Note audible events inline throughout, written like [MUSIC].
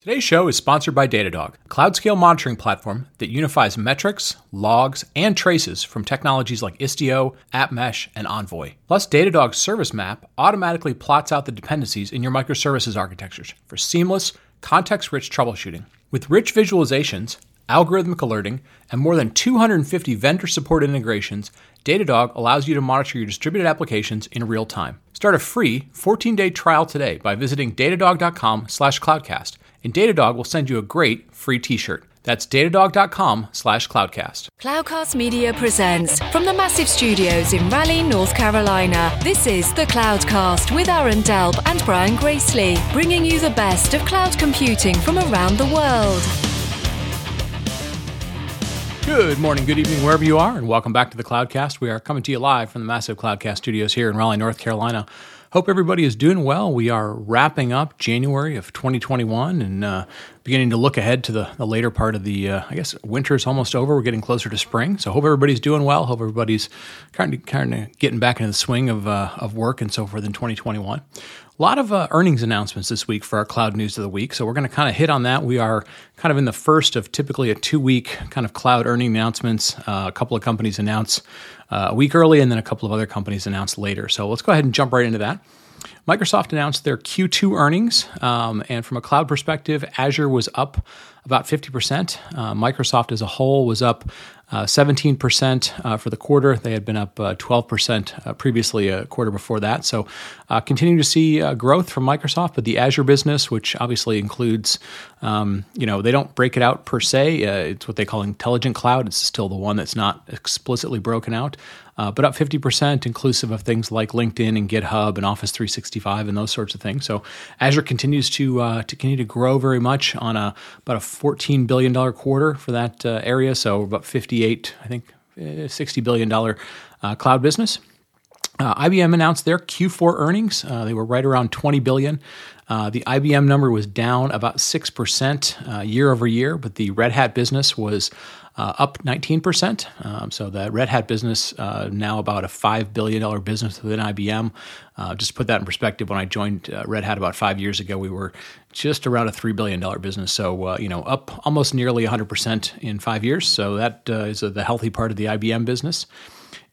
Today's show is sponsored by Datadog, a cloud scale monitoring platform that unifies metrics, logs, and traces from technologies like Istio, AppMesh, and Envoy. Plus, Datadog's Service Map automatically plots out the dependencies in your microservices architectures for seamless, context rich troubleshooting. With rich visualizations, algorithmic alerting, and more than 250 vendor supported integrations, Datadog allows you to monitor your distributed applications in real time. Start a free 14-day trial today by visiting datadog.com/cloudcast and Datadog will send you a great free t-shirt. That's datadog.com slash cloudcast. Cloudcast Media presents from the massive studios in Raleigh, North Carolina. This is the Cloudcast with Aaron Delp and Brian Gracely, bringing you the best of cloud computing from around the world. Good morning, good evening, wherever you are, and welcome back to the Cloudcast. We are coming to you live from the massive Cloudcast studios here in Raleigh, North Carolina. Hope everybody is doing well. We are wrapping up January of 2021 and uh, beginning to look ahead to the, the later part of the, uh, I guess, winter is almost over. We're getting closer to spring. So hope everybody's doing well. Hope everybody's kind of, kind of getting back into the swing of, uh, of work and so forth in 2021. A lot of uh, earnings announcements this week for our cloud news of the week. So we're going to kind of hit on that. We are kind of in the first of typically a two week kind of cloud earning announcements. Uh, a couple of companies announce uh, a week early, and then a couple of other companies announce later. So let's go ahead and jump right into that. Microsoft announced their Q2 earnings, um, and from a cloud perspective, Azure was up about 50%. Uh, Microsoft as a whole was up uh, 17% uh, for the quarter. They had been up 12% uh, uh, previously a quarter before that. So, uh, continuing to see growth from Microsoft, but the Azure business, which obviously includes, um, you know, they don't break it out per se. it's what they call intelligent cloud. It's still the one that's not explicitly broken out uh, but up 50% inclusive of things like LinkedIn and GitHub and Office 365 and those sorts of things. So Azure continues to uh, to continue to grow very much on a about a 14 billion dollar quarter for that uh, area. So about 58, I think, uh, 60 billion dollar uh, cloud business. Uh, IBM announced their Q4 earnings. Uh, they were right around 20 billion. Uh, the IBM number was down about six percent uh, year over year, but the Red Hat business was uh, up 19%. Um, so the Red Hat business uh, now about a $5 billion business within IBM. Uh, just to put that in perspective, when I joined uh, Red Hat about five years ago, we were just around a $3 billion business. So, uh, you know, up almost nearly 100% in five years. So that uh, is the healthy part of the IBM business.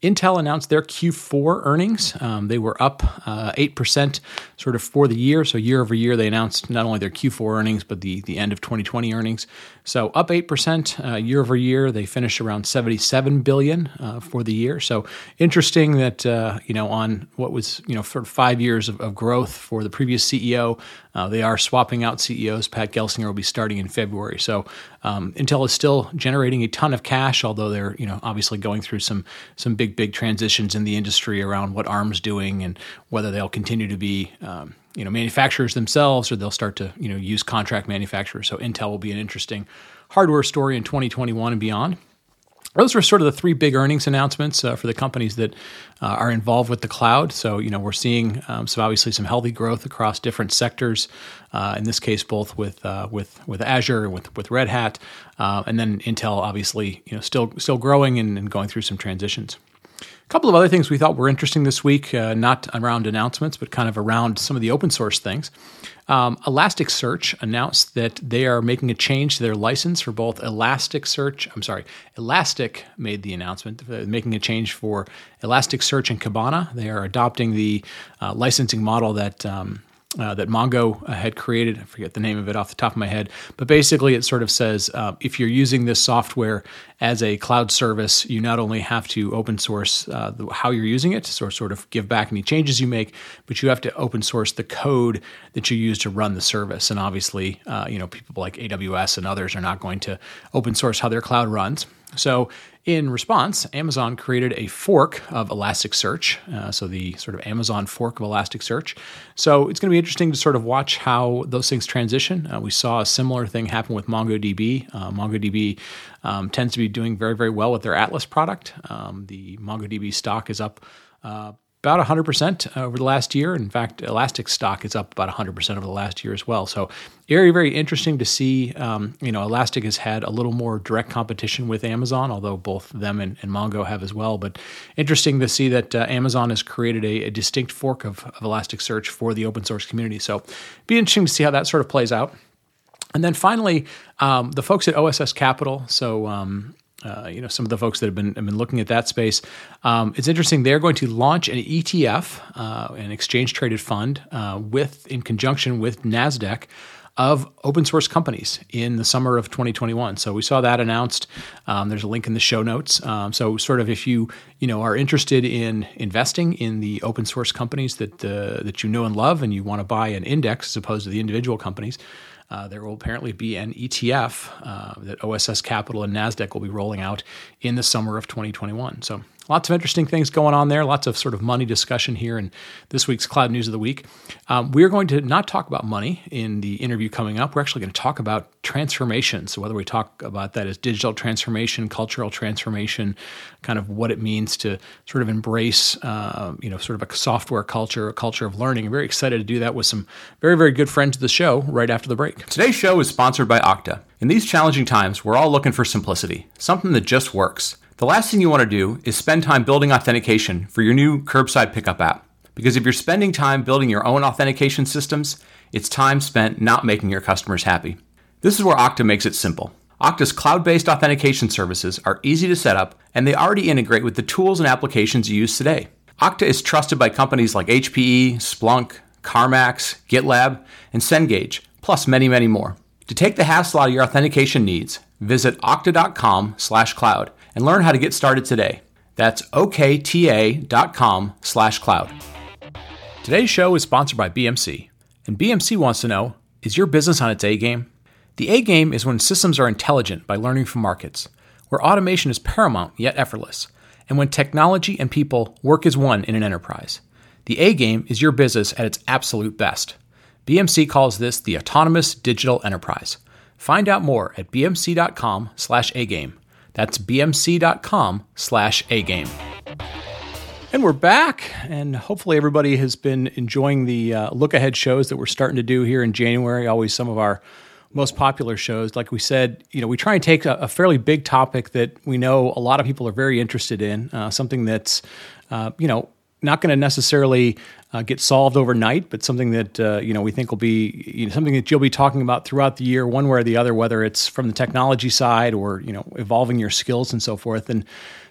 Intel announced their Q4 earnings. Um, they were up uh, 8% sort of for the year. So, year over year, they announced not only their Q4 earnings, but the, the end of 2020 earnings. So, up 8% uh, year over year. They finished around 77 billion uh, for the year. So, interesting that, uh, you know, on what was, you know, for five years of, of growth for the previous CEO, uh, they are swapping out CEOs. Pat Gelsinger will be starting in February. So, um, Intel is still generating a ton of cash, although they're you know obviously going through some some big big transitions in the industry around what ARM's doing and whether they'll continue to be um, you know manufacturers themselves or they'll start to you know use contract manufacturers. So Intel will be an interesting hardware story in 2021 and beyond those were sort of the three big earnings announcements uh, for the companies that uh, are involved with the cloud. So, you know, we're seeing um, some obviously some healthy growth across different sectors. Uh, in this case, both with uh, with with Azure with with Red Hat, uh, and then Intel, obviously, you know, still still growing and, and going through some transitions. A couple of other things we thought were interesting this week, uh, not around announcements, but kind of around some of the open source things. Um, Elasticsearch announced that they are making a change to their license for both Elasticsearch. I'm sorry, Elastic made the announcement, making a change for Elasticsearch and Kibana. They are adopting the uh, licensing model that um, uh, that Mongo uh, had created. I forget the name of it off the top of my head, but basically it sort of says uh, if you're using this software as a cloud service, you not only have to open source uh, the, how you're using it, so sort of give back any changes you make, but you have to open source the code that you use to run the service. And obviously, uh, you know, people like AWS and others are not going to open source how their cloud runs. So in response, Amazon created a fork of Elasticsearch, uh, so the sort of Amazon fork of Elasticsearch. So it's going to be interesting to sort of watch how those things transition. Uh, we saw a similar thing happen with MongoDB. Uh, MongoDB um, tends to be doing very, very well with their Atlas product. Um, the MongoDB stock is up uh, about 100% over the last year. In fact, Elastic stock is up about 100% over the last year as well. So, very, very interesting to see. Um, you know, Elastic has had a little more direct competition with Amazon, although both them and, and Mongo have as well. But interesting to see that uh, Amazon has created a, a distinct fork of, of Elasticsearch for the open source community. So, be interesting to see how that sort of plays out. And then finally, um, the folks at OSS Capital. So, um, uh, you know, some of the folks that have been have been looking at that space. Um, it's interesting. They're going to launch an ETF, uh, an exchange traded fund, uh, with in conjunction with Nasdaq of open source companies in the summer of 2021. So we saw that announced. Um, there's a link in the show notes. Um, so sort of if you you know are interested in investing in the open source companies that uh, that you know and love, and you want to buy an index as opposed to the individual companies. Uh, there will apparently be an ETF uh, that OSS Capital and NASDAQ will be rolling out in the summer of 2021. So lots of interesting things going on there. Lots of sort of money discussion here in this week's Cloud News of the Week. Um, we're going to not talk about money in the interview coming up. We're actually going to talk about transformation. So, whether we talk about that as digital transformation, cultural transformation, kind of what it means to sort of embrace, uh, you know, sort of a software culture, a culture of learning. I'm very excited to do that with some very, very good friends of the show right after the break. Today's show is sponsored by Okta. In these challenging times, we're all looking for simplicity, something that just works. The last thing you want to do is spend time building authentication for your new curbside pickup app. Because if you're spending time building your own authentication systems, it's time spent not making your customers happy. This is where Okta makes it simple. Okta's cloud based authentication services are easy to set up, and they already integrate with the tools and applications you use today. Okta is trusted by companies like HPE, Splunk, CarMax, GitLab, and Cengage, plus many, many more. To take the hassle out of your authentication needs, visit okta.com/cloud and learn how to get started today. That's okta.com slash cloud. Today's show is sponsored by BMC, and BMC wants to know is your business on its A game? The A game is when systems are intelligent by learning from markets, where automation is paramount yet effortless, and when technology and people work as one in an enterprise. The A game is your business at its absolute best. BMC calls this the autonomous digital enterprise. Find out more at bmc.com/agame. That's bmc.com slash a game. And we're back, and hopefully everybody has been enjoying the uh, look ahead shows that we're starting to do here in January. Always some of our most popular shows. Like we said, you know, we try and take a, a fairly big topic that we know a lot of people are very interested in, uh, something that's, uh, you know, not going to necessarily uh, get solved overnight, but something that uh, you know we think will be you know, something that you'll be talking about throughout the year, one way or the other, whether it's from the technology side or you know evolving your skills and so forth. And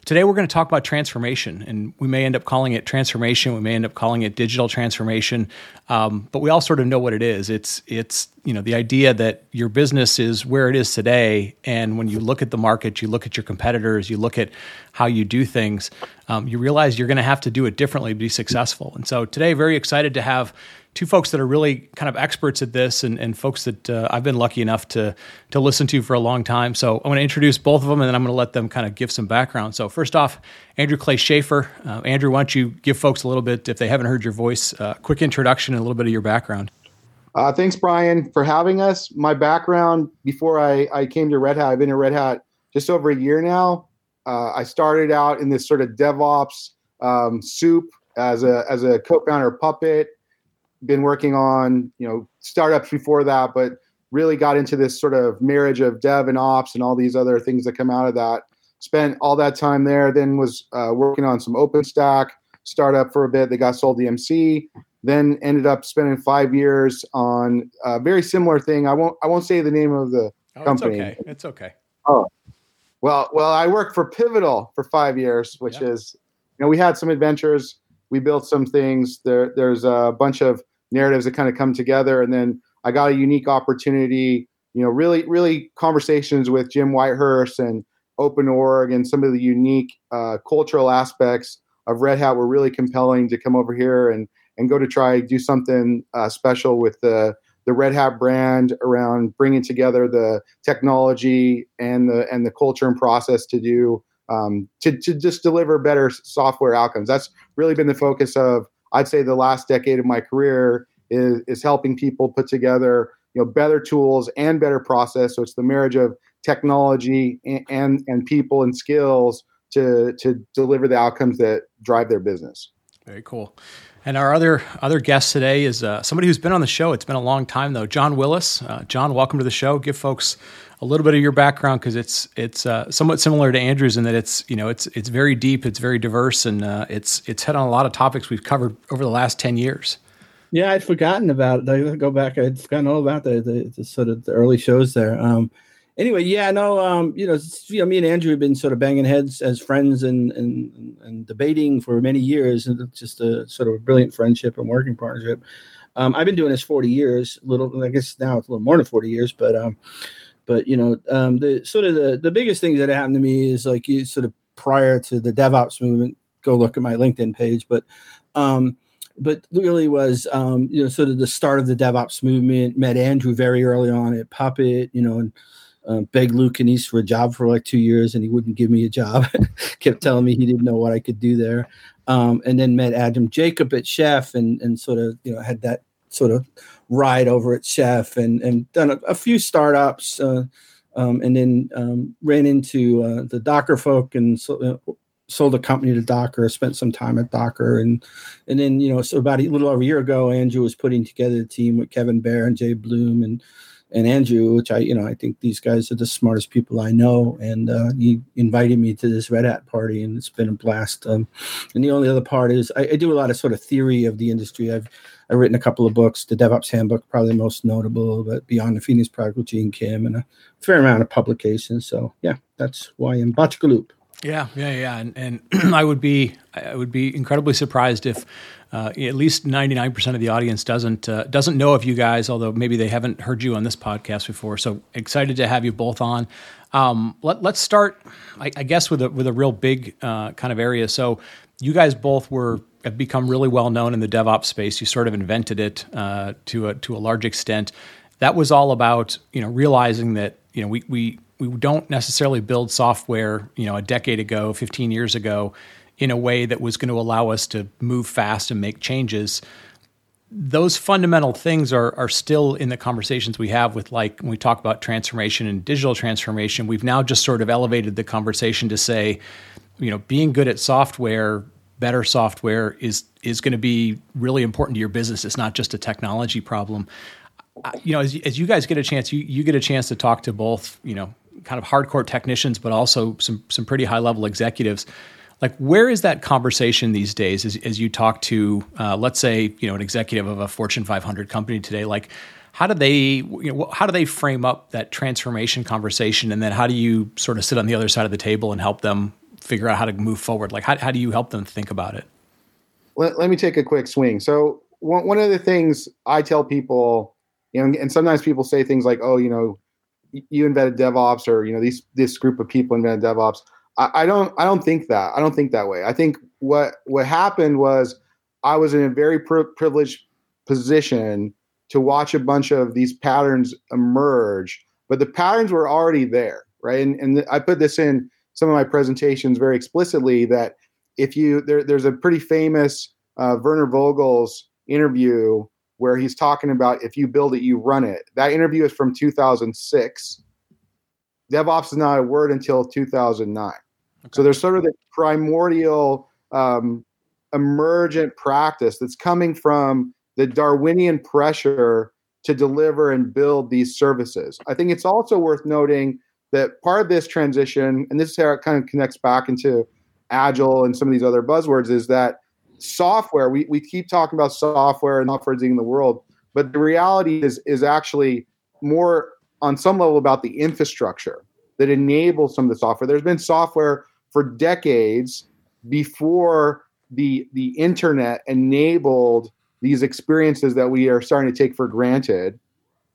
Today, we're going to talk about transformation, and we may end up calling it transformation. We may end up calling it digital transformation, um, but we all sort of know what it is. It's it's you know the idea that your business is where it is today, and when you look at the market, you look at your competitors, you look at how you do things, um, you realize you're going to have to do it differently to be successful. And so today, very excited to have two folks that are really kind of experts at this and, and folks that uh, I've been lucky enough to to listen to for a long time. So I'm going to introduce both of them and then I'm going to let them kind of give some background. So first off, Andrew Clay Shafer. Uh, Andrew, why don't you give folks a little bit, if they haven't heard your voice, a uh, quick introduction and a little bit of your background. Uh, thanks, Brian, for having us. My background before I, I came to Red Hat, I've been at Red Hat just over a year now. Uh, I started out in this sort of DevOps um, soup as a as a co-founder of Puppet been working on you know startups before that, but really got into this sort of marriage of dev and ops and all these other things that come out of that. Spent all that time there. Then was uh, working on some OpenStack startup for a bit. They got sold to EMC. Then ended up spending five years on a very similar thing. I won't. I won't say the name of the oh, company. It's okay. It's okay. Oh, well, well, I worked for Pivotal for five years, which is, you know, we had some adventures. We built some things. There, there's a bunch of narratives that kind of come together. And then I got a unique opportunity, you know, really, really conversations with Jim Whitehurst and Open Org and some of the unique uh, cultural aspects of Red Hat were really compelling to come over here and and go to try do something uh, special with the the Red Hat brand around bringing together the technology and the and the culture and process to do um, to to just deliver better software outcomes. That's really been the focus of I'd say the last decade of my career is is helping people put together you know better tools and better process. So it's the marriage of technology and and, and people and skills to to deliver the outcomes that drive their business. Very cool. And our other other guest today is uh, somebody who's been on the show. It's been a long time though. John Willis. Uh, John, welcome to the show. Give folks a little bit of your background because it's it's uh, somewhat similar to Andrew's in that it's you know it's it's very deep, it's very diverse, and uh, it's it's hit on a lot of topics we've covered over the last ten years. Yeah, I'd forgotten about it. I go back. I'd forgotten all about the, the, the sort of the early shows there. Um, anyway, yeah, no, um, you know, you know, me and Andrew have been sort of banging heads as friends and and and debating for many years, and it's just a sort of a brilliant friendship and working partnership. Um, I've been doing this 40 years, little, I guess now it's a little more than 40 years, but um, but you know, um, the sort of the the biggest thing that happened to me is like you sort of prior to the DevOps movement. Go look at my LinkedIn page, but um, but really was um, you know sort of the start of the DevOps movement. Met Andrew very early on at Puppet, you know, and uh, begged Luke Kanies for a job for like two years, and he wouldn't give me a job. [LAUGHS] Kept telling me he didn't know what I could do there. Um, and then met Adam Jacob at Chef, and and sort of you know had that sort of ride over at Chef, and and done a, a few startups, uh, um, and then um, ran into uh, the Docker folk, and so, uh, sold a company to Docker. Spent some time at Docker, and and then you know so about a little over a year ago, Andrew was putting together a team with Kevin Behr and Jabe Bloom and and Andrew, which I, you know, I think these guys are the smartest people I know. And uh, he invited me to this Red Hat party, and it's been a blast. Um, and the only other part is I, I, do a lot of sort of theory of the industry. I've I've written a couple of books, the DevOps Handbook, probably the most notable, but Beyond the Phoenix Project with Gene Kim, and a fair amount of publications. So yeah, that's why I'm Loop. Yeah, yeah, yeah, and and [CLEARS THROAT] I would be I would be incredibly surprised if uh, at least ninety nine percent of the audience doesn't uh, doesn't know of you guys, although maybe they haven't heard you on this podcast before. So excited to have you both on. Um, let, us start, I, I, guess, with a with a real big uh, kind of area. So you guys both were have become really well known in the DevOps space. You sort of invented it uh, to a to a large extent. That was all about you know realizing that you know we we we don't necessarily build software, you know, a decade ago, 15 years ago, in a way that was going to allow us to move fast and make changes. Those fundamental things are are still in the conversations we have with like when we talk about transformation and digital transformation. We've now just sort of elevated the conversation to say, you know, being good at software, better software is is going to be really important to your business. It's not just a technology problem. You know, as, as you guys get a chance, you, you get a chance to talk to both, you know, kind of hardcore technicians, but also some some pretty high level executives. Like, where is that conversation these days? As, as you talk to, uh, let's say, you know, an executive of a Fortune 500 company today, like, how do they, you know, how do they frame up that transformation conversation, and then how do you sort of sit on the other side of the table and help them figure out how to move forward? Like, how how do you help them think about it? Let, let me take a quick swing. So one one of the things I tell people, you know, and sometimes people say things like, "Oh, you know, you invented DevOps or you know these this group of people invented DevOps. I, I don't I don't think that. I don't think that way. I think what what happened was I was in a very pri- privileged position to watch a bunch of these patterns emerge, but the patterns were already there, right? And, and I put this in some of my presentations very explicitly that if you there, there's a pretty famous uh, Werner Vogel's interview where he's talking about if you build it, you run it. That interview is from 2006. DevOps is not a word until 2009. Okay. So there's sort of the primordial um, emergent practice that's coming from the Darwinian pressure to deliver and build these services. I think it's also worth noting that part of this transition, and this is how it kind of connects back into agile and some of these other buzzwords, is that software we, we keep talking about software and software in the world but the reality is is actually more on some level about the infrastructure that enables some of the software. There's been software for decades before the the internet enabled these experiences that we are starting to take for granted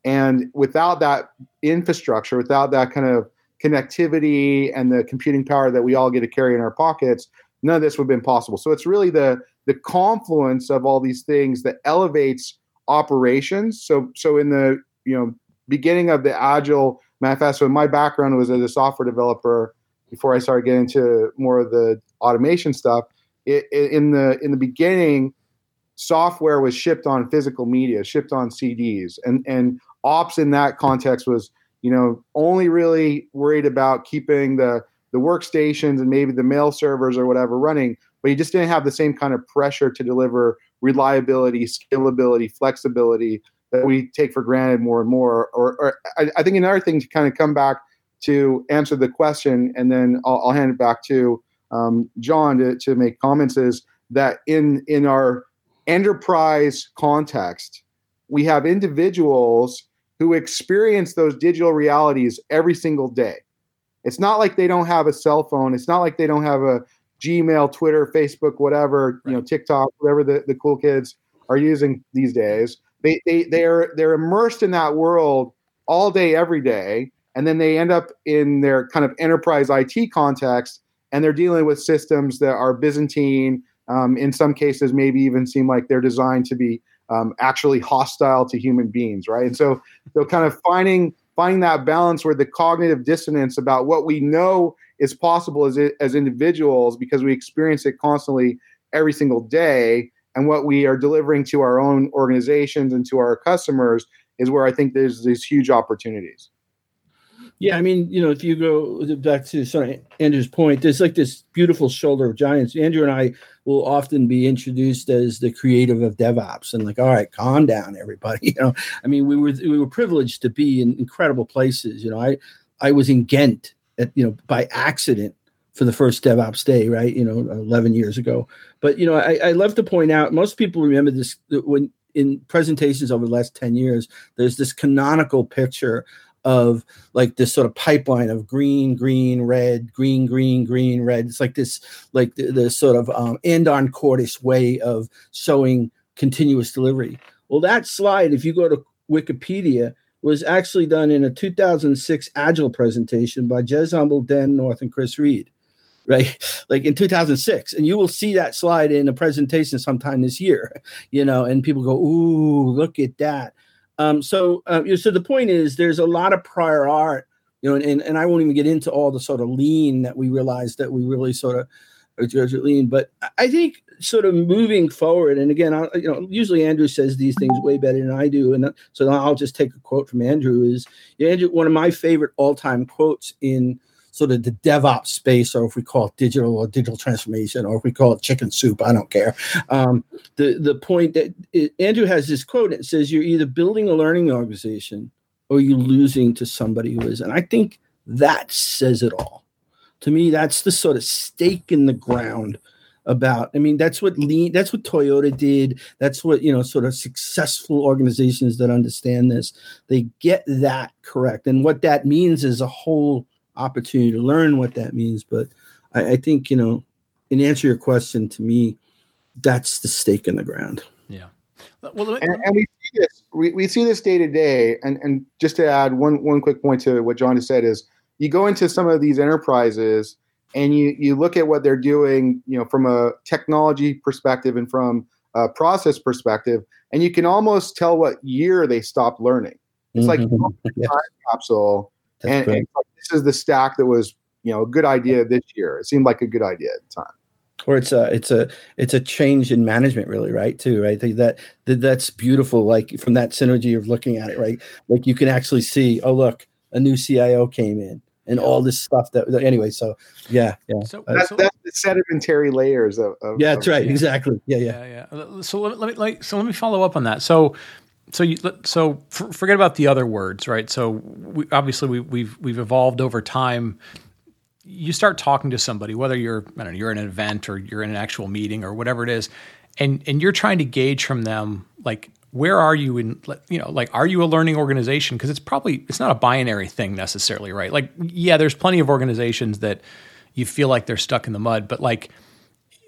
and without that infrastructure without that kind of connectivity and the computing power that we all get to carry in our pockets none of this would have been possible. So it's really the the confluence of all these things that elevates operations. So so in the you know beginning of the agile manifesto, my background was as a software developer before I started getting into more of the automation stuff. It, it, in the in the beginning, software was shipped on physical media, shipped on CDs, and and ops in that context was you know only really worried about keeping the the workstations and maybe the mail servers or whatever running, but you just didn't have the same kind of pressure to deliver reliability, scalability, flexibility that we take for granted more and more. Or, or I, I, think another thing to kind of come back to answer the question, and then I'll, I'll hand it back to um, John to, to make comments is that in in our enterprise context, we have individuals who experience those digital realities every single day. It's not like they don't have a cell phone. It's not like they don't have a Gmail, Twitter, Facebook, whatever, right. you know, TikTok, whatever the, the cool kids are using these days. They, they they're they're immersed in that world all day, every day, and then they end up in their kind of enterprise IT context, and they're dealing with systems that are Byzantine. Um, in some cases, maybe even seem like they're designed to be um, actually hostile to human beings, right? And so they're kind of finding finding that balance where the cognitive dissonance about what we know is possible as as individuals because we experience it constantly every single day, and what we are delivering to our own organizations and to our customers is where I think there's these huge opportunities. Yeah, I mean, you know, if you go back to Andrew's point, there's like this beautiful shoulder of giants. Andrew and I will often be introduced as the creative of DevOps, and like, all right, calm down, everybody. [LAUGHS] You know, I mean, we were we were privileged to be in incredible places. You know, I I was in Ghent at you know by accident for the first DevOps day, right? You know, 11 years ago. But you know, I, I love to point out most people remember this when in presentations over the last 10 years, there's this canonical picture of like this sort of pipeline of green, green, red, green, green, green, red. It's like this, like the, the sort of um, Andon cords way of showing continuous delivery. Well, that slide, if you go to Wikipedia, was actually done in a 2006 Agile presentation by Jez Humble, Dan North, and Chris Read, right? [LAUGHS] Like in 2006. And you will see that slide in a presentation sometime this year, [LAUGHS] you know, and people go, ooh, look at that. Um, so, uh, so the point is, there's a lot of prior art, you know, and, and I won't even get into all the sort of lean that we realized that we really sort of judge it lean. But I think sort of moving forward, and again, I, you know, usually Andrew says these things way better than I do, and uh, so I'll just take a quote from Andrew. Is Andrew one of my favorite all-time quotes in sort of the DevOps space, or if we call it digital or digital transformation, or if we call it chicken soup, I don't care. Um, the the point that it, Andrew has this quote. It says you're either building a learning organization or you're losing to somebody who is, and I think that says it all. To me, that's the sort of stake in the ground about i mean that's what lean that's what toyota did that's what you know sort of successful organizations that understand this they get that correct and what that means is a whole opportunity to learn what that means. But I, I think, you know, in answer your question to me, that's the stake in the ground. Yeah. Well, and, and, we see this we, we see this day to day. And and just to add one one quick point to what John has said is you go into some of these enterprises and you you look at what they're doing, you know, from a technology perspective and from a process perspective, and you can almost tell what year they stopped learning. It's mm-hmm. like a [LAUGHS] time capsule and, and, this is the stack that was you know a good idea this year. It seemed like a good idea at the time. Or it's a it's a it's a change in management, really, right? Too, right? That, that that's beautiful. Like from that synergy of looking at it, right? Like you can actually see, oh look, a new CIO came in, and all this stuff that anyway so yeah yeah so uh, that's, that's the sedimentary layers of, of yeah that's of, right yeah. exactly yeah, yeah yeah yeah so let, let me like so let me follow up on that so so you so forget about the other words, right? So we, obviously we, we've we've evolved over time. You start talking to somebody, whether you're I don't know, you're in an event or you're in an actual meeting or whatever it is, and and you're trying to gauge from them like where are you in you know like are you a learning organization because it's probably it's not a binary thing necessarily right like yeah there's plenty of organizations that you feel like they're stuck in the mud but like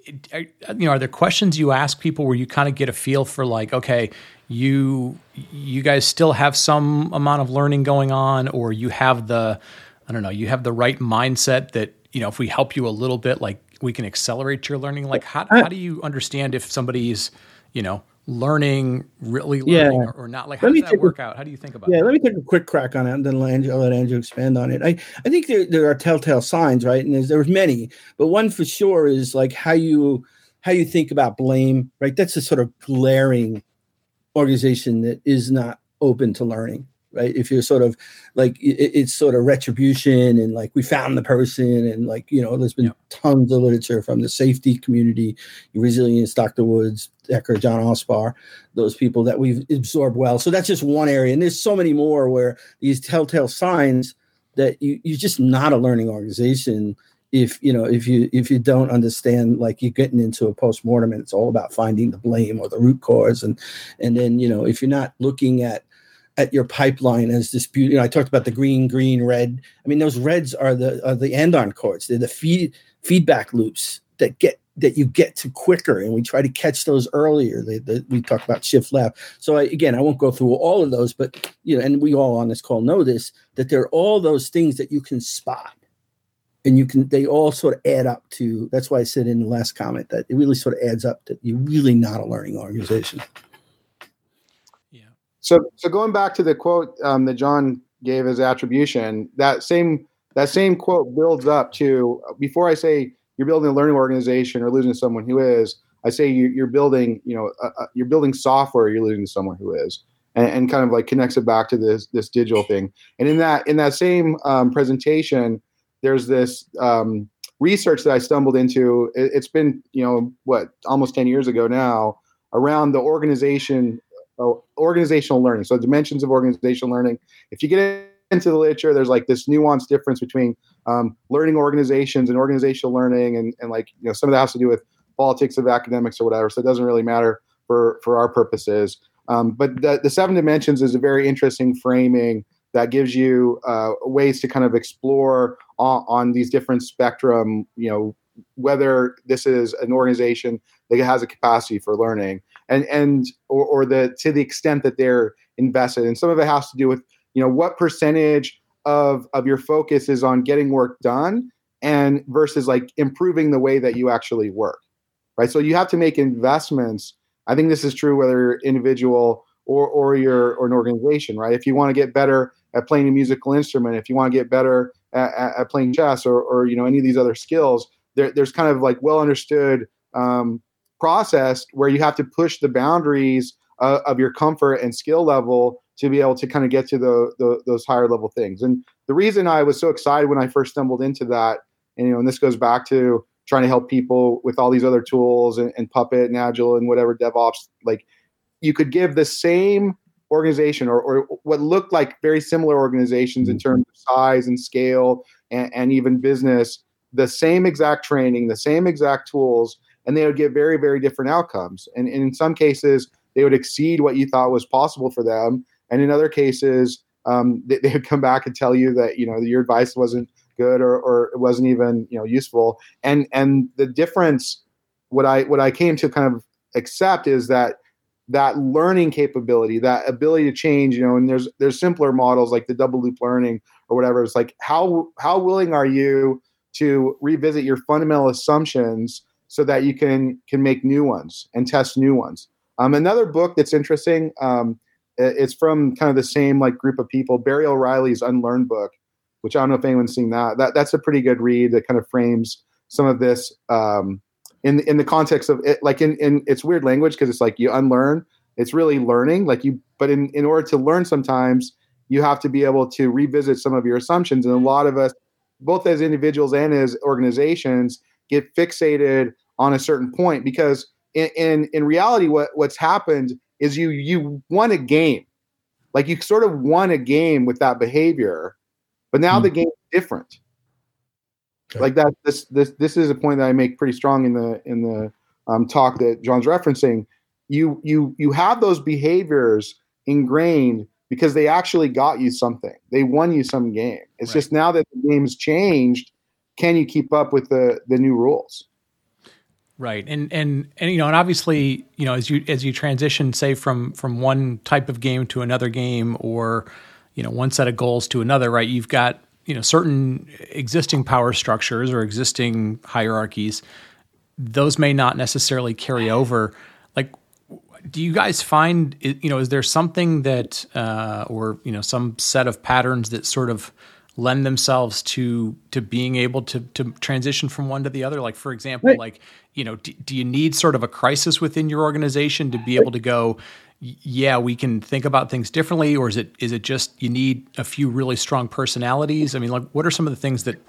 you know are there questions you ask people where you kind of get a feel for like okay you you guys still have some amount of learning going on or you have the i don't know you have the right mindset that you know if we help you a little bit like we can accelerate your learning? Like how, how do you understand if somebody's you know learning really learning yeah. or, or, not like how let does that work a, out how do you think about it? yeah that? let me take a quick crack on it and then I'll, Andrew, let andrew expand on it i i think there, there are telltale signs right and there's there's many but one for sure is like how you how you think about blame right that's a sort of glaring organization that is not open to learning right? If you're sort of like it, it's sort of retribution and like we found the person and like you know there's been yeah. tons of literature from the safety community resilience dr woods Dekker, john Allspaw, those people that we've absorbed well. So that's just one area. And there's so many more where these telltale signs that you, you're just not a learning organization if you know if you if you don't understand like you're getting into a post-mortem and it's all about finding the blame or the root cause. And and then you know if you're not looking at at your pipeline as this beauty you know, i talked about the green green red. I mean those reds are the are the andon cords they're the feed feedback loops that get that you get to quicker and we try to catch those earlier. They, we talk about shift left. So I, again i won't go through all of those but you know and we all on this call know this that there are all those things that you can spot and you can they all sort of add up to that's why i said in the last comment that it really sort of adds up that you're really not a learning organization so so going back to the quote um, that john gave as attribution that same that same quote builds up to before i say you're building a learning organization or losing someone who is i say you, are building you know uh, you're building software you're losing someone who is and, and, kind of like connects it back to this this digital thing and in that in that same um, presentation there's this um, research that I stumbled into. It, has been, you know, what almost 10 years ago now, around the organization, organizational learning. So dimensions of organizational learning. If you get into the literature, there's like this nuanced difference between um, learning organizations and organizational learning, and, and like you know, some of that has to do with politics of academics or whatever. So it doesn't really matter for for our purposes. Um, but the, the seven dimensions is a very interesting framing that gives you uh, ways to kind of explore on, on, these different spectrum you know whether this is an organization that has a capacity for learning and and or, or the to the extent that they're invested. And some of it has to do with you know what percentage of of your focus is on getting work done and versus like improving the way that you actually work right? So you have to make investments. I think this is true whether you're individual or or you're or an organization right? If you want to get better at playing a musical instrument, if you want to get better at, at playing chess or, or, you know any of these other skills, there, there's kind of like well understood um, process where you have to push the boundaries uh, of your comfort and skill level to be able to kind of get to the, the, those higher level things. And the reason I was so excited when I first stumbled into that, and you know, and this goes back to trying to help people with all these other tools and, and Puppet and Agile and whatever DevOps, like you could give the same organization or, or what looked like very similar organizations in mm-hmm. terms of size and scale and, and even business the same exact training the same exact tools and they would get very very different outcomes. And, and in some cases they would exceed what you thought was possible for them. And in other cases um, they, they, would come back and tell you that you know your advice wasn't good or, or it wasn't even you know useful. And and the difference what i what i came to kind of accept is that that learning capability, that ability to change, you know, and there's there's simpler models like the double loop learning or whatever. It's like how how willing are you to revisit your fundamental assumptions so that you can can make new ones and test new ones. Um, another book that's interesting. Um, it's from kind of the same like group of people. Barry O'Reilly's Unlearn book, which I don't know if anyone's seen that. That that's a pretty good read that kind of frames some of this um, in in the context of it, like in in it's weird language because it's like you unlearn. It's really learning, like you. But in in order to learn, sometimes you have to be able to revisit some of your assumptions, and a lot of us, both as individuals and as organizations, get fixated on a certain point because in in, in reality, what what's happened is you you won a game, like you sort of won a game with that behavior, but now mm. the game is different Okay. Like that. This this this is a point that I make pretty strong in the in the um, talk that John's referencing. You you you have those behaviors ingrained because they actually got you something. They won you some game. It's right. just now that the game's changed, can you keep up with the the new rules? Right. And and and you know, and obviously, you know, as you as you transition say from from one type of game to another game or you know, one set of goals to another, right? You've got you know certain existing power structures or existing hierarchies those may not necessarily carry over like do you guys find you know is there something that uh, or you know some set of patterns that sort of lend themselves to to being able to to transition from one to the other like for example right. like you know do, do you need sort of a crisis within your organization to be able to go yeah, we can think about things differently, or is it is it just you need a few really strong personalities? I mean, like, what are some of the things that?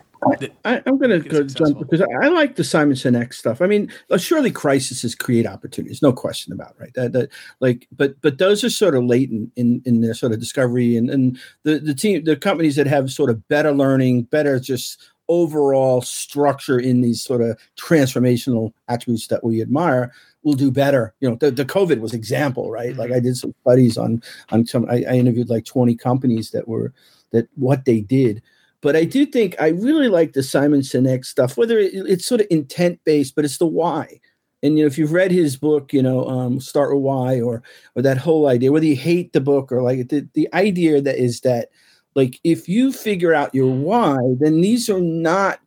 I, am going to go jump because I like the Simon Sinek stuff. I mean, uh, surely crises create opportunities, no question about it, right. That, that like, but but those are sort of latent in in their sort of discovery and and the the team the companies that have sort of better learning, better just overall structure in these sort of transformational attributes that we admire will do better. You know, the, the COVID was example, right? Like I did some studies on on some. I, I interviewed like twenty companies that were that what they did. But I do think I really like the Simon Sinek stuff, whether it, it's sort of intent based, but it's the why. And you know, if you've read his book, you know, um, start with why, or or that whole idea, whether you hate the book or like the, the idea that is that like if you figure out your why, then these are not,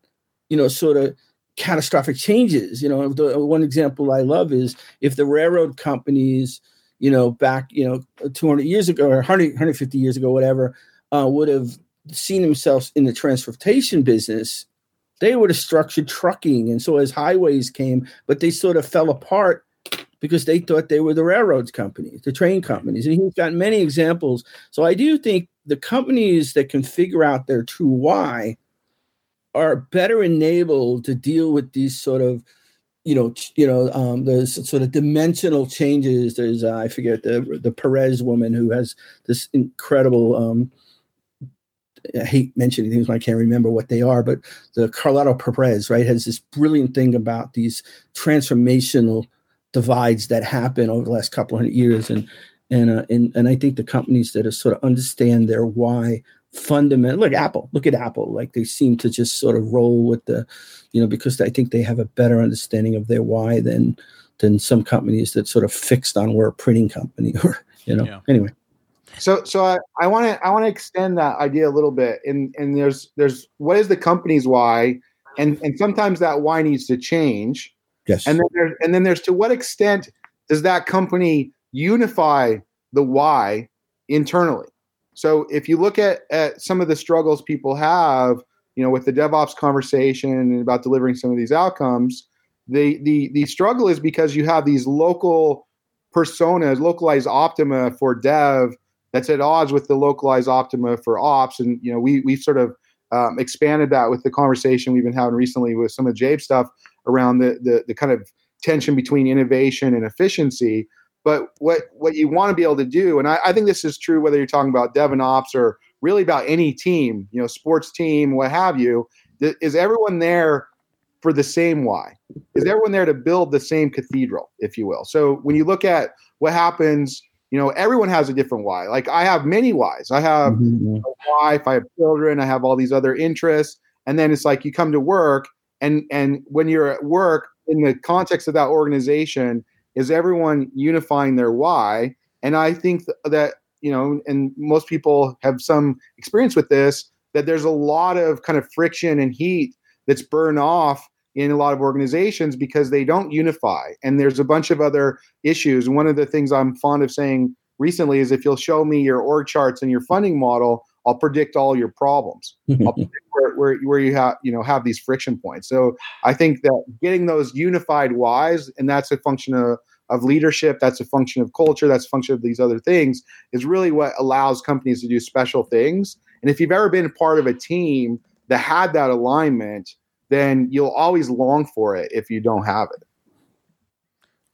you know, sort of catastrophic changes. You know, the one example I love is if the railroad companies, you know, back, you know, 200 years ago or 100, 150 years ago, whatever, uh, would have seen themselves in the transportation business, they would have structured trucking. And so as highways came, but they sort of fell apart because they thought they were the railroads companies, the train companies. And he's got many examples. So I do think the companies that can figure out their true why are better enabled to deal with these sort of you know, you know, um, there's sort of dimensional changes. There's uh, I forget the the Perez woman who has this incredible. Um, I hate mentioning things when I can't remember what they are, but the Carlota Perez right has this brilliant thing about these transformational divides that happen over the last couple hundred years, and and uh, and and I think the companies that are sort of understand their why fundamental look apple look at apple. Like they seem to just sort of roll with the you know because i think they have a better understanding of their why than than some companies that sort of fixed on we're a printing company [LAUGHS] or you know. Yeah. anyway so so i want to i want to extend that idea a little bit and and there's there's what is the company's why and and sometimes that why needs to change. Yes. And then there's and then there's to what extent does that company unify the why internally? So if you look at, at some of the struggles people have, you know, with the DevOps conversation and about delivering some of these outcomes, the the the struggle is because you have these local personas, localized optima for dev that's at odds with the localized optima for ops. And you know, we we sort of um, expanded that with the conversation we've been having recently with some of Jabe stuff around the, the the kind of tension between innovation and efficiency. But what what you want to be able to do, and I, I think this is true whether you're talking about dev and ops or really about any team, you know, sports team, what have you, th- is everyone there for the same why? Is everyone there to build the same cathedral, if you will? So when you look at what happens, you know, everyone has a different why. Like I have many whys. I have mm-hmm. a wife, I have children, I have all these other interests, and then it's like you come to work, and and when you're at work in the context of that organization is everyone unifying their why and i think that you know and most people have some experience with this that there's a lot of kind of friction and heat that's burned off in a lot of organizations because they don't unify and there's a bunch of other issues one of the things i'm fond of saying recently is if you'll show me your org charts and your funding model I'll predict all your problems. [LAUGHS] I'll predict where, where, where you have you know have these friction points. So I think that getting those unified whys, and that's a function of of leadership, that's a function of culture, that's a function of these other things, is really what allows companies to do special things. And if you've ever been part of a team that had that alignment, then you'll always long for it if you don't have it.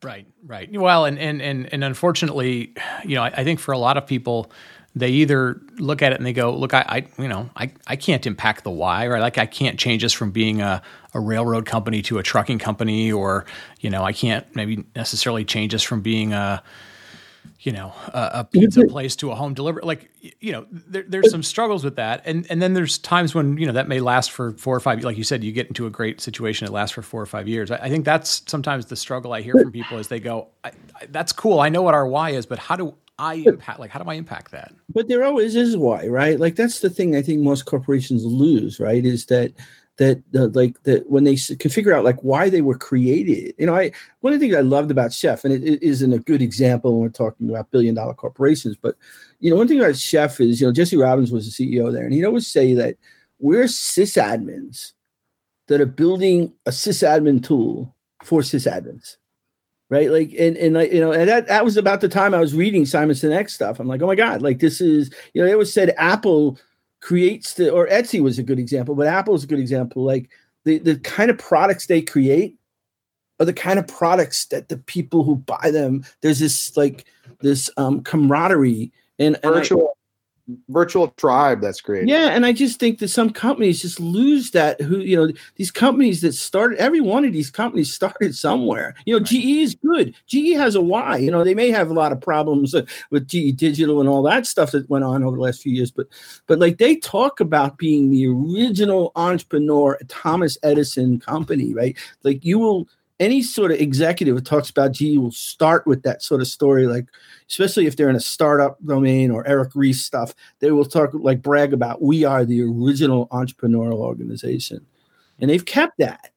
Right, right. Well, and and and and unfortunately, you know, I, I think for a lot of people, they either look at it and they go, look, I, I, you know, I, I can't impact the why, right? Like I can't change this from being a, a railroad company to a trucking company, or, you know, I can't maybe necessarily change this from being a, you know, a, a pizza place to a home delivery. Like, you know, there, there's some struggles with that. And, and then there's times when, you know, that may last for four or five, like you said, you get into a great situation it lasts for four or five years. I, I think that's sometimes the struggle I hear from people is they go, I, I, that's cool. I know what our why is, but how do, I impact? Like, how do I impact that? But there always is why, right? Like that's the thing I think most corporations lose, right? Is that that uh, like that when they can figure out like why they were created. You know, I one of the things I loved about Chef, and it, it isn't a good example when we're talking about billion dollar corporations, but you know, one thing about Chef is you know Jesse Robbins was the CEO there, and he'd always say that we're sysadmins that are building a sysadmin tool for sysadmins right? Like, and and like you know, and that that was about the time I was reading Simon Sinek stuff. I'm like, oh my god, like this is you know, they always said Apple creates the or Etsy was a good example, but Apple is a good example. Like the the kind of products they create are the kind of products that the people who buy them. There's this like this um camaraderie and, and virtual. Virtual tribe that's created. Yeah, and I just think that some companies just lose that. Who you know, these companies that started, every one of these companies [LAUGHS] started somewhere. You know, GE is good. GE has a why. You know, they may have a lot of problems [LAUGHS] with GE Digital and all that stuff that went on over the last few years, but but like they talk about being the original entrepreneur, Thomas Edison company, right? Like you will any sort of executive who talks about GE will start with that sort of story, like especially if they're in a startup domain or Eric Ries stuff, they will talk like brag about we are the original entrepreneurial organization. And they've kept that.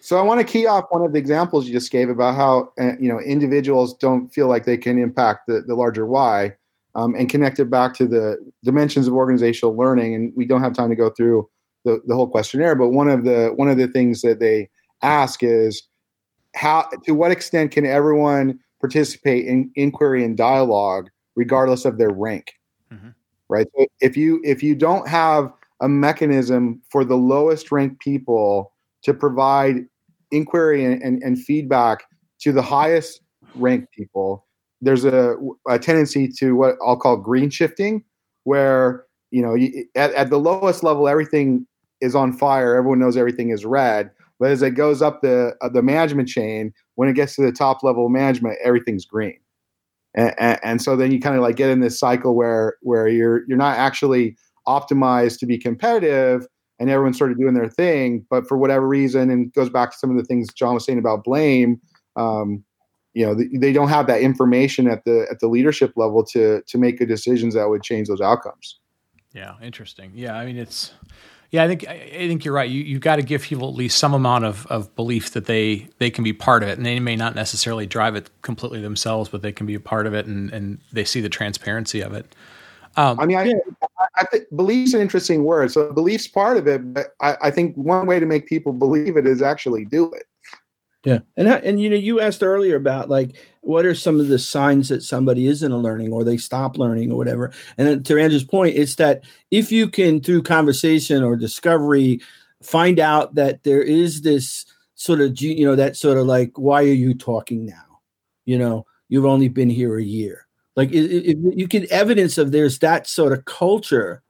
So I want to key off one of the examples you just gave about how uh, you know individuals don't feel like they can impact the, the larger why, um, and connect it back to the dimensions of organizational learning. And we don't have time to go through the, the whole questionnaire, but one of the one of the things that they ask is how to what extent can everyone participate in inquiry and dialogue regardless of their rank? Mm-hmm. right? So if you if you don't have a mechanism for the lowest ranked people to provide inquiry and, and, and feedback to the highest ranked people there's a, a tendency to what i'll call green shifting where you know at, at the lowest level everything is on fire. Everyone knows everything is red but as it goes up the uh, the management chain, when it gets to the top level management, everything's green. And, and, and so then you kind of like get in this cycle where where you're you're not actually optimized to be competitive and everyone's sort of doing their thing but for whatever reason and goes back to some of the things john was saying about blame um, you know they don't have that information at the at the leadership level to to make good decisions that would change those outcomes yeah interesting yeah i mean it's yeah, I think I think you're right. You you've got to give people at least some amount of, of belief that they they can be part of it, and they may not necessarily drive it completely themselves, but they can be a part of it, and and they see the transparency of it. Um, I mean, I, I think belief's an interesting word. So belief's part of it, but I, I think one way to make people believe it is actually do it. Yeah, and and you know, you asked earlier about like what are some of the signs that somebody isn't learning or they stop learning or whatever. And to Andrew's point, it's that if you can through conversation or discovery find out that there is this sort of you know that sort of like why are you talking now? You know, you've only been here a year. Like if you get evidence of there's that sort of culture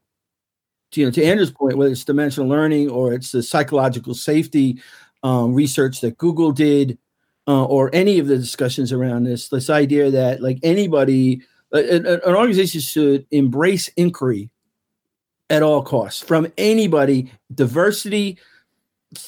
to, you know, to Andrew's point, whether it's dimensional learning or it's the psychological safety um, research that Google did, uh, or any of the discussions around this. This idea that like anybody, an, an organization should embrace inquiry at all costs from anybody, diversity,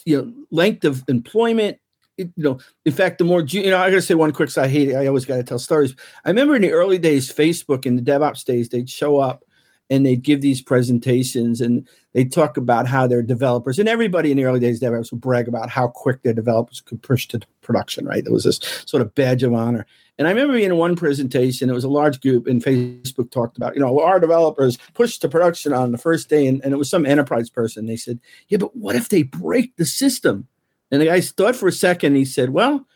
you know, length of employment. you know, in fact, the more you know, I gotta say one quick. So I hate it. I always gotta tell stories. I remember in the early days, Facebook in the DevOps days, they'd show up and they'd give these presentations and they talk about how their developers and everybody in the early days developers would brag about how quick their developers could push to production right? There was this sort of badge of honor. And i remember in one presentation it was a large group and facebook talked about you know our developers pushed to production on the first day and, and it was some enterprise person. They said yeah but what if they break the system? And the guy thought for a second he said well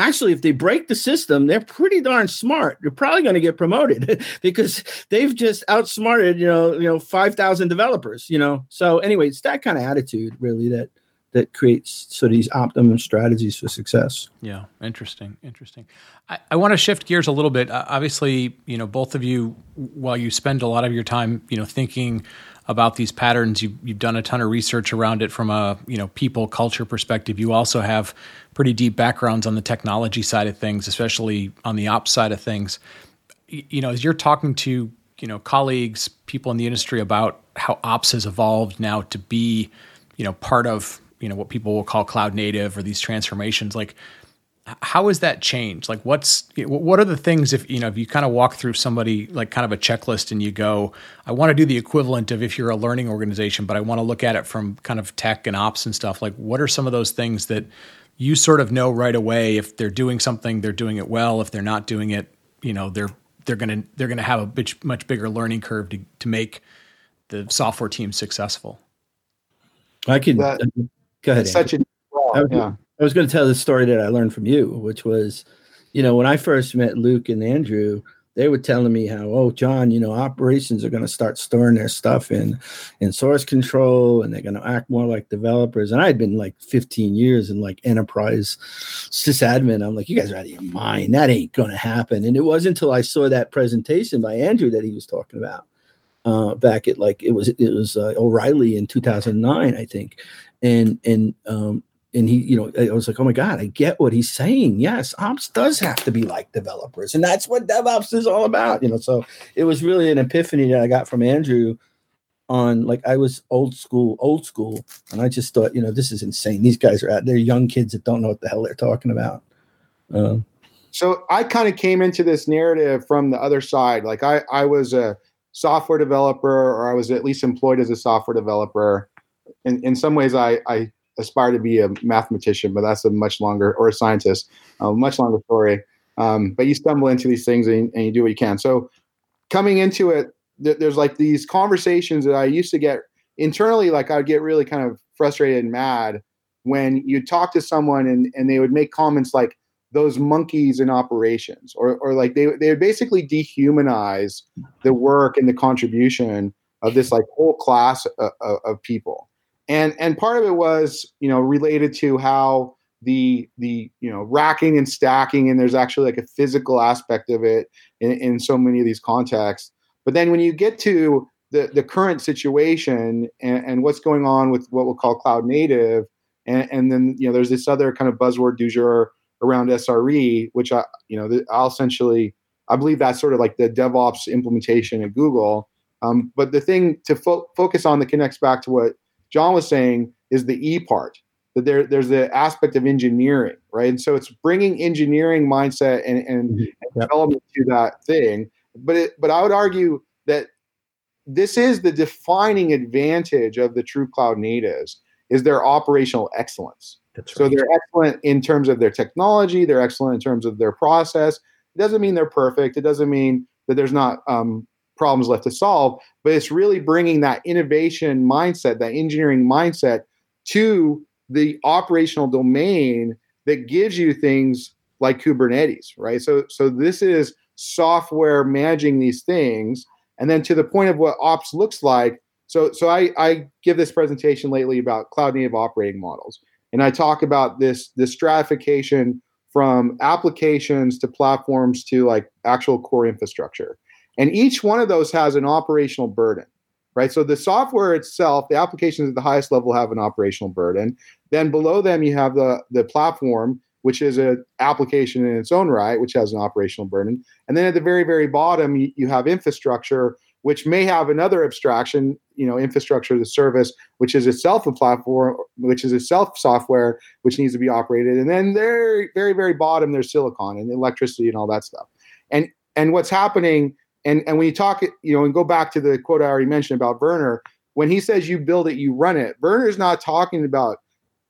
actually, if they break the system, they're pretty darn smart. They're probably going to get promoted [LAUGHS] because they've just outsmarted, you know, you know, five thousand developers. You know, so anyway, it's that kind of attitude really that that creates sort of these optimum strategies for success. Yeah, interesting, interesting. I, I want to shift gears a little bit. Uh, obviously, you know, both of you, while you spend a lot of your time, you know, thinking about these patterns. You've, you've done a ton of research around it from a you know people culture perspective. You also have pretty deep backgrounds on the technology side of things, especially on the ops side of things. You know, as you're talking to you know colleagues, people in the industry about how ops has evolved now to be you know part of you know what people will call cloud native or these transformations, like how has that changed? Like what's what are the things if you know if you kind of walk through somebody like kind of a checklist and you go i want to do the equivalent of if you're a learning organization but i want to look at it from kind of tech and ops and stuff like what are some of those things that you sort of know right away if they're doing something they're doing it well if they're not doing it you know they're they're going to they're going to have a bit, much bigger learning curve to to make the software team successful? I can that, go ahead such a well, yeah I was going to tell the story that I learned from you, which was, you know, when I first met Luke and Andrew, they were telling me how, oh, John, you know, operations are going to start storing their stuff in in source control, and they're going to act more like developers. And I had been like 15 years in like enterprise sysadmin. I'm like, you guys are out of your mind. That ain't going to happen. And it wasn't until I saw that presentation by Andrew that he was talking about uh, back at like it was it was uh, O'Reilly in 2009, I think, and and um, and he, you know, I was like, oh my god, I get what he's saying. Yes, ops does have to be like developers, and that's what DevOps is all about. You know, so it was really an epiphany that I got from Andrew on like I was old school, old school, and I just thought, you know, this is insane. These guys are out there, young kids that don't know what the hell they're talking about. Um, so I kind of came into this narrative from the other side. Like I, I was a software developer, or I was at least employed as a software developer. In, in some ways, I, I aspire to be a mathematician, but that's a much longer, or a scientist, a much longer story. Um, but you stumble into these things and, and, you do what you can. So coming into it, th- there's like these conversations that I used to get internally, like I'd get really kind of frustrated and mad when you talk to someone and, and they would make comments like, those monkeys in operations or, or like they, they basically dehumanize the work and the contribution of this like whole class of, of, people. And and part of it was you know related to how the the you know racking and stacking and there's actually like a physical aspect of it in, in so many of these contexts. But then when you get to the the current situation and, and what's going on with what we'll call cloud native and, and then you know there's this other kind of buzzword du jour around SRE, which I, you know, I'll essentially, I believe that's sort of like the DevOps implementation at Google. Um, but the thing to fo- focus on that connects back to what John was saying is the E part. That there, there's the aspect of engineering, right? And so it's bringing engineering mindset and, and, mm-hmm. and development to that thing. But it, but I would argue that this is the defining advantage of the true cloud natives is their operational excellence that's right. So they're excellent in terms of their technology. They're excellent in terms of their process. It doesn't mean they're perfect. It doesn't mean that there's not um, problems left to solve. But it's really bringing that innovation mindset, that engineering mindset, to the operational domain that gives you things like Kubernetes, right? So, so this is software managing these things, and then to the point of what ops looks like. So, so I, I give this presentation lately about cloud native operating models and I talk about this this stratification from applications to platforms to like actual core infrastructure. And each one of those has an operational burden, right? So the software itself, the applications at the highest level have an operational burden. Then below them, you have the, the platform, which is an application in its own right, which has an operational burden. And then at the very, very bottom, you, you have infrastructure, which may have another abstraction, you know, infrastructure as a service, which is itself a platform, which is itself software, which needs to be operated. And then very, very, very bottom, there's silicon and electricity and all that stuff. And and what's happening, and and when you talk, you know, and go back to the quote I already mentioned about Werner, when he says you build it, you run it. Werner's not talking about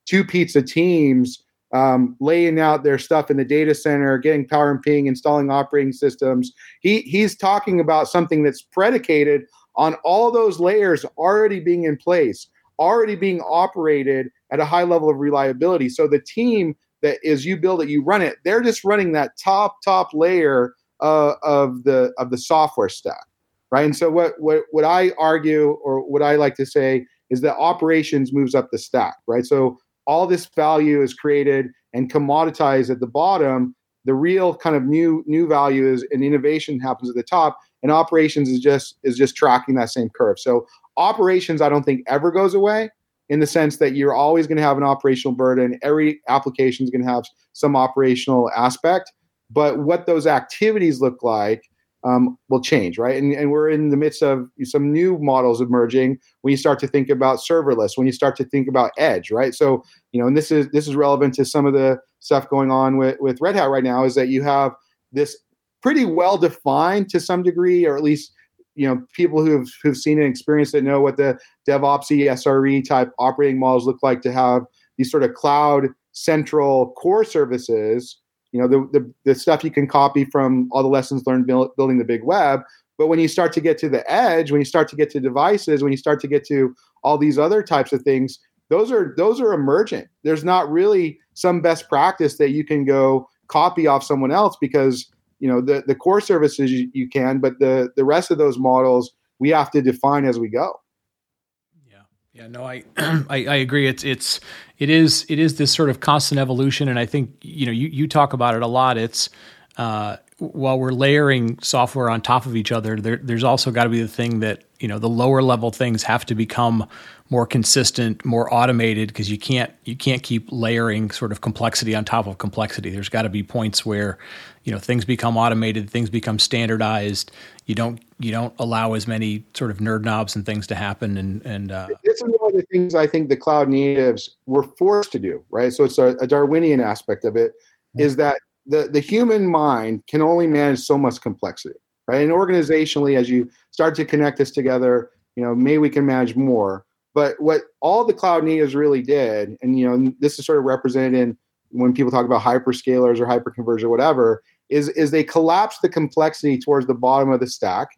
two pizza teams um, laying out their stuff in the data center, getting power and ping, installing operating systems. He he's talking about something that's predicated on all those layers already being in place, already being operated at a high level of reliability. So the team that is you build it, you run it, they're just running that top top layer uh, of the of the software stack, right? And so what what what I argue or what I like to say is that operations moves up the stack, right? So all this value is created and commoditized at the bottom the real kind of new new value is and innovation happens at the top and operations is just is just tracking that same curve. So operations i don't think ever goes away in the sense that you're always going to have an operational burden. Every application is going to have some operational aspect. But what those activities look like um, will change, right? And, and we're in the midst of some new models emerging when you start to think about serverless, when you start to think about edge, right? So, you know, and this is this is relevant to some of the stuff going on with, with Red Hat right now, is that you have this pretty well defined to some degree, or at least you know people who've who've seen and experienced it know what the DevOps SRE type operating models look like to have these sort of cloud central core services you know the, the, the stuff you can copy from all the lessons learned build, building the big web. But when you start to get to the edge when you start to get to devices when you start to get to all these other types of things those are those are emergent there's not really some best practice that you can go copy off someone else because you know the, the core services you, you can but the the rest of those models we have to define as we go. Yeah, yeah no, I, [CLEARS THROAT] I, I agree. It's it's it is it is this sort of constant evolution, and I think you know you you talk about it a lot. It's uh, while we're layering software on top of each other, there, there's also got to be the thing that you know the lower level things have to become more consistent, more automated because you can't you can't keep layering sort of complexity on top of complexity. There's got to be points where you know things become automated, things become standardized. You don't you don't allow as many sort of nerd knobs and things to happen. And and uh, this is one of the things I think the cloud natives were forced to do. Right, so it's a, a Darwinian aspect of it is that the the human mind can only manage so much complexity. Right, and organizationally, as you start to connect this together, you know, maybe we can manage more but what all the cloud natives really did, and you know, this is sort of represented in when people talk about hyperscalers or hyperconverged or whatever, is is they collapse the complexity towards the bottom of the stack,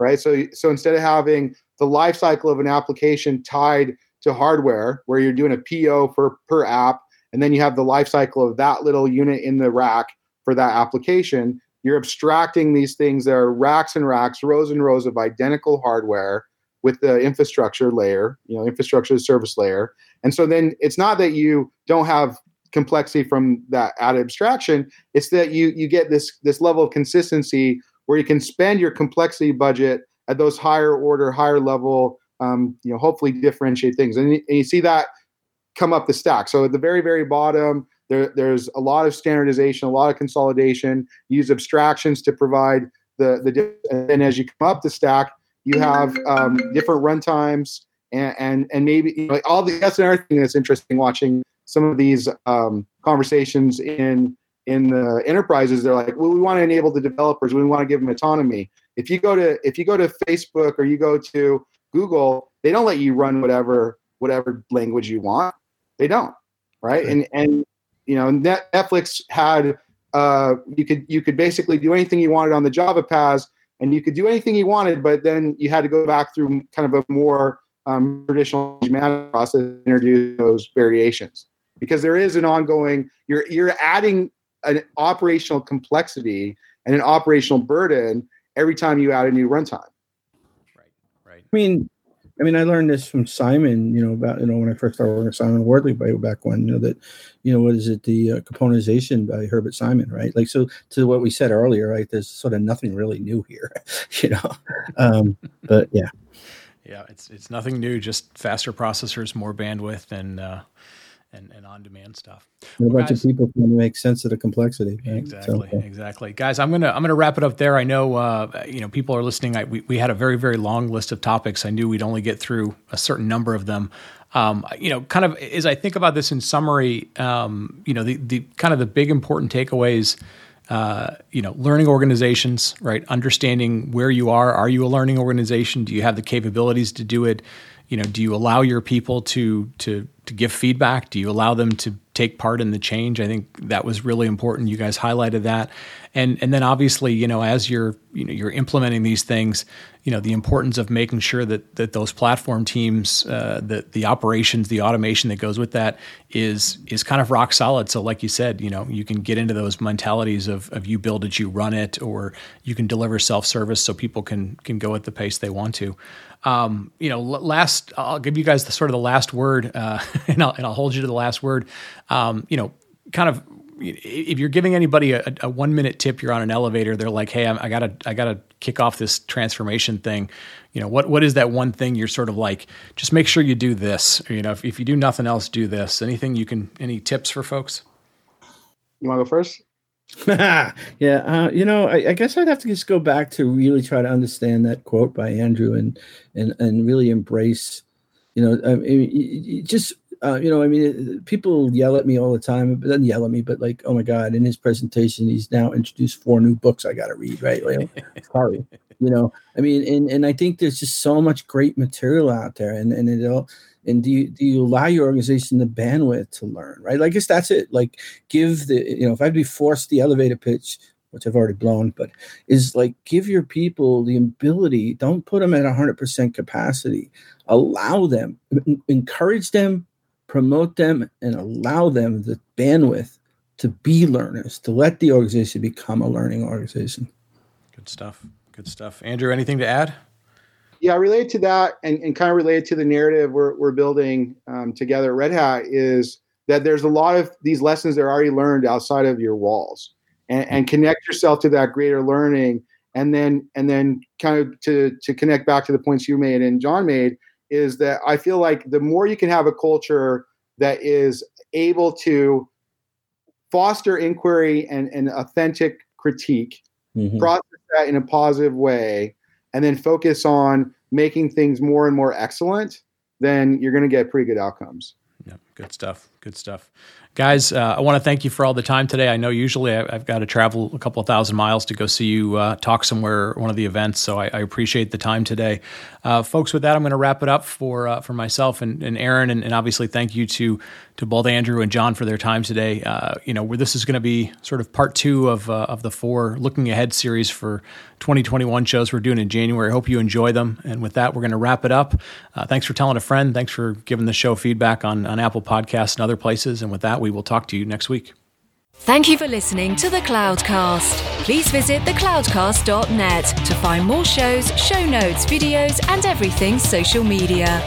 right? So so instead of having the life cycle of an application tied to hardware, where you're doing a PO for per app, and then you have the life cycle of that little unit in the rack for that application, you're abstracting these things that are racks and racks, rows and rows of identical hardware with the infrastructure layer, you know, infrastructure service layer. And so then it's not that you don't have complexity from that added abstraction, it's that you you get this this level of consistency where you can spend your complexity budget at those higher order, higher level, um, you know, hopefully differentiate things. And, and you see that come up the stack. So at the very, very bottom, there, there's a lot of standardization, a lot of consolidation. use abstractions to provide the the. And as you come up the stack, you have um, different runtimes, and, and and maybe you know, all the. That's another thing that's interesting watching some of these um, conversations in in the enterprises. They're like, well, we want to enable the developers. We want to give them autonomy. If you go to if you go to Facebook or you go to Google, they don't let you run whatever whatever language you want. They don't, right? Okay. And and you know, Netflix had uh, you could you could basically do anything you wanted on the Java paths and you could do anything you wanted, but then you had to go back through kind of a more um, traditional management process to introduce those variations because there is an ongoing. You're you're adding an operational complexity and an operational burden every time you add a new runtime. Right. Right. I mean, I mean, I learned this from Simon, you know, about, you know, when I first started working with Simon Wardley way back when, you know, that, you know, what is it, the uh, componentization by Herbert Simon, right? Like, so to what we said earlier, right, there's sort of nothing really new here, [LAUGHS] you know, um, but yeah. Yeah, it's, it's nothing new, just faster processors, more bandwidth, and, uh, and, and on demand stuff. a bunch guys, of people trying to make sense of the complexity. Right? Exactly, so, exactly. Guys, I'm gonna I'm gonna wrap it up there. I know uh, you know people are listening. I, we we had a very very long list of topics. I knew we'd only get through a certain number of them. Um, you know, kind of as I think about this in summary, um, you know, the the kind of the big important takeaways. Uh, you know, learning organizations, right? Understanding where you are. Are you a learning organization? Do you have the capabilities to do it? You know, do you allow your people to to to give feedback? Do you allow them to take part in the change? I think that was really important. You guys highlighted that, and and then obviously, you know, as you're you know you're implementing these things, you know, the importance of making sure that that those platform teams, uh, the the operations, the automation that goes with that is is kind of rock solid. So, like you said, you know, you can get into those mentalities of of you build it, you run it, or you can deliver self service so people can can go at the pace they want to. Um, you know, last I'll give you guys the sort of the last word, uh, [LAUGHS] and, I'll, and I'll hold you to the last word. Um, you know, kind of if you're giving anybody a, a, one minute tip, you're on an elevator, they're like, "Hey, I'm, I gotta, I gotta kick off this transformation thing." You know, what what is that one thing you're sort of like? Just make sure you do this. Or, you know, if, if you do nothing else, do this. Anything you can? Any tips for folks? You want to go first? [LAUGHS] yeah, uh, you know, I, I, guess I'd have to just go back to really try to understand that quote by Andrew and and and really embrace, you know, I mean, just uh, you know, I mean, people yell at me all the time, but doesn't yell at me, but like, oh my god, in his presentation, he's now introduced four new books I got to read, right? Like, [LAUGHS] sorry, you know, I mean, and and I think there's just so much great material out there, and and it all and do you do you allow your organization the bandwidth to learn right? Like i guess that's it. Like give the you know if i'd be forced the elevator pitch which i've already blown but is like give your people the ability don't put them at 100% capacity. Allow them encourage them promote them and allow them the bandwidth to be learners to let the organization become a learning organization. Good stuff. Good stuff. Andrew anything to add? Yeah, related to that and, and kind of related to the narrative we're, we're building um, together at Red Hat is that there's a lot of these lessons that are already learned outside of your walls. And, and connect yourself to that greater learning and then and then kind of to to connect back to the points you made and John made is that I feel like the more you can have a culture that is able to foster inquiry and, and authentic critique, mm-hmm. process that in a positive way, and then focus on making things more and more excellent, then you're going to get pretty good outcomes. Yeah, good stuff. Good stuff. Guys, uh, I want to thank you for all the time today. I know usually I, have got to travel a couple of thousand miles to go see you uh, talk somewhere, one of the events. So I, I appreciate the time today, uh, folks. With that, I'm going to wrap it up for uh, for myself and, and Aaron, and, and, obviously thank you to to both Andrew and John for their time today. Uh, you know, where this is going to be sort of part two of uh, of the four looking ahead series for 2021 shows we're doing in January. I hope you enjoy them. And with that, we're going to wrap it up. thanks for telling a friend. Thanks for giving the show feedback on on Apple Podcasts and other places. And with that, we will talk to you next week. Thank you for listening to the Cloudcast. Please visit thecloudcast.net to find more shows, show notes, videos, and everything social media.